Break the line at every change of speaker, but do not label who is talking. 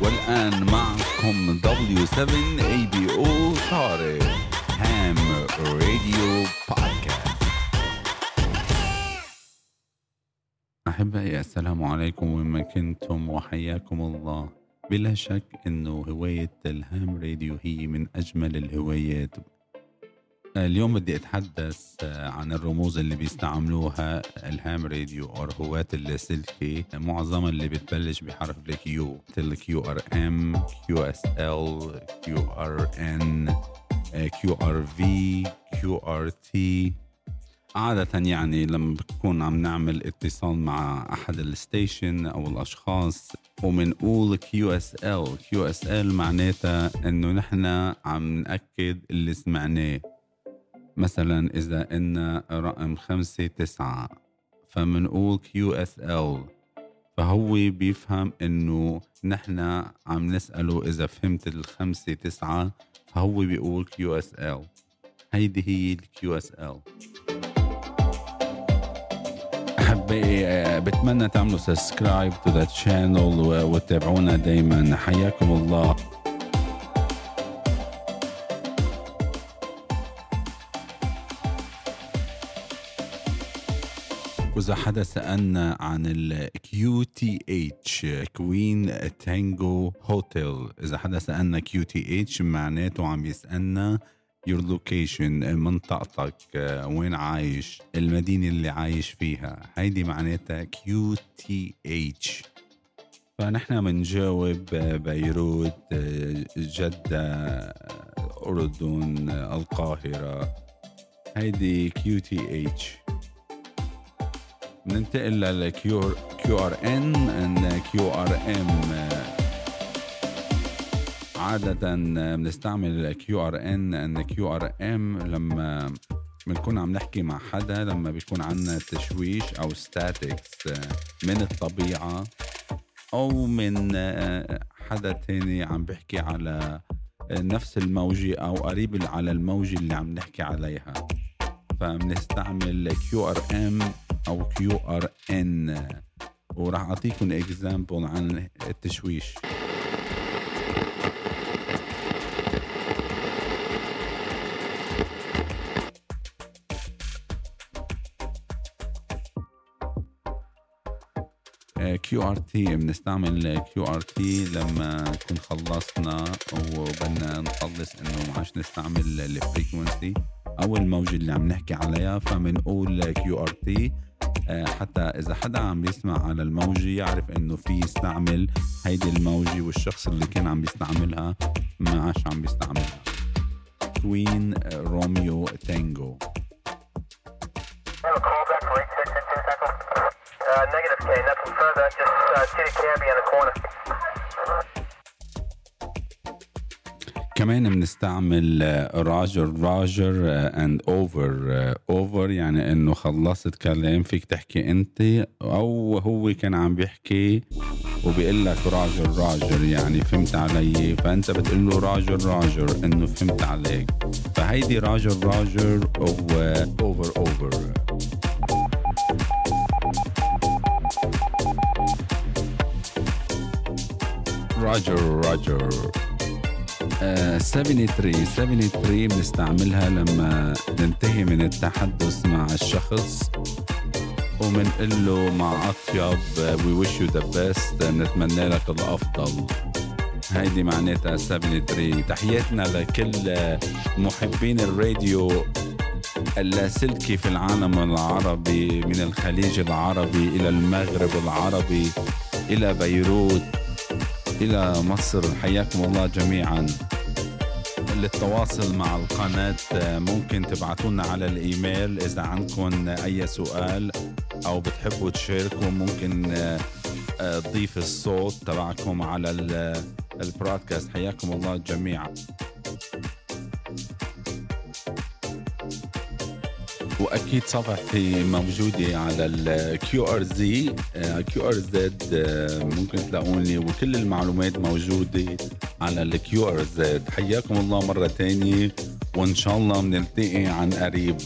والآن معكم W7ABO طارق ham radio podcast أحبائي السلام عليكم وين ما كنتم وحياكم الله. بلا شك إنه هواية ال ham radio هي من أجمل الهوايات. اليوم بدي أتحدث عن الرموز اللي بيستعملوها ال ham radio أو هواة اللاسلكي. معظمها اللي بتبلش بحرف ال Q مثل QRM QSL QRN QRV QRT عادة يعني لما بكون عم نعمل اتصال مع أحد ال station أو الأشخاص ومنقول QSL كيو اس ال معناتها إنه نحن عم نأكد اللي سمعناه. مثلا إذا إن رقم خمسة تسعة فمنقول كيو اس ال فهو بيفهم إنه نحن عم نسأله إذا فهمت الخمسة تسعة فهو بيقول QSL هيدي هي ال QSL. احبائي بتمنى تعملوا subscribe to the channel وتتابعونا دائما حياكم الله. وإذا حدا سألنا عن TH Queen Tango Hotel إذا حدا سألنا H معناته عم يسألنا your location منطقتك وين عايش المدينة اللي عايش فيها. هيدي معناتها H فنحن بنجاوب بيروت جدة أردن القاهرة. هيدي Q ننتقل لل Q QRN QRM عادة بنستعمل كيو ار ان إن كيو ار ام لما بنكون عم نحكي مع حدا لما بيكون عنا تشويش أو statics من الطبيعة أو من حدا تاني عم بيحكي على نفس الموجة أو قريب على الموجة اللي عم نحكي عليها. فبنستعمل QRM أو QRN وراح أعطيكم example عن التشويش. QRT بنستعمل QRT لما نكون خلصنا وبدنا نخلص إنه ما عادش نستعمل ال frequency أو الموجة اللي عم نحكي عليها. فبنقول QRT حتى إذا حدا عم بيسمع على الموجة يعرف إنه في يستعمل هيدي الموجة والشخص اللي كان عم بيستعملها ما عادش عم بيستعملها. Queen Romeo Tango
Uh, negative K, nothing further, just uh, Titty Cabby in the corner.
كمان بنستعمل roger roger and over over يعني إنه خلصت كلام فيك تحكي أنت أو هو كان عم بيحكي وبيقول لك roger roger يعني فهمت علي. فأنت بتقول له roger roger إنه فهمت عليك. فهيدي roger roger over over roger roger. 73 73 بنستعملها لما ننتهي من التحدث مع الشخص. ومنقول له مع أطيب we wish you the best نتمنى لك الأفضل. هيدي معناتها 73 تحياتنا لكل محبين الراديو اللاسلكي في العالم العربي من الخليج العربي إلى المغرب العربي إلى بيروت إلى مصر. حياكم الله جميعا. للتواصل مع القناة. ممكن تبعتونا على الإيميل إذا عندكم أي سؤال أو بتحبوا تشاركوا. ممكن تضيف الصوت تبعكم على ال broadcast. حياكم الله جميعا. وأكيد صفحتي موجودة على ال QRZ. QRZ ممكن تلاقوني وكل المعلومات موجودة. على ال QRZ حياكم الله مرة تانية وإن شاء الله بنلتقي عن قريب.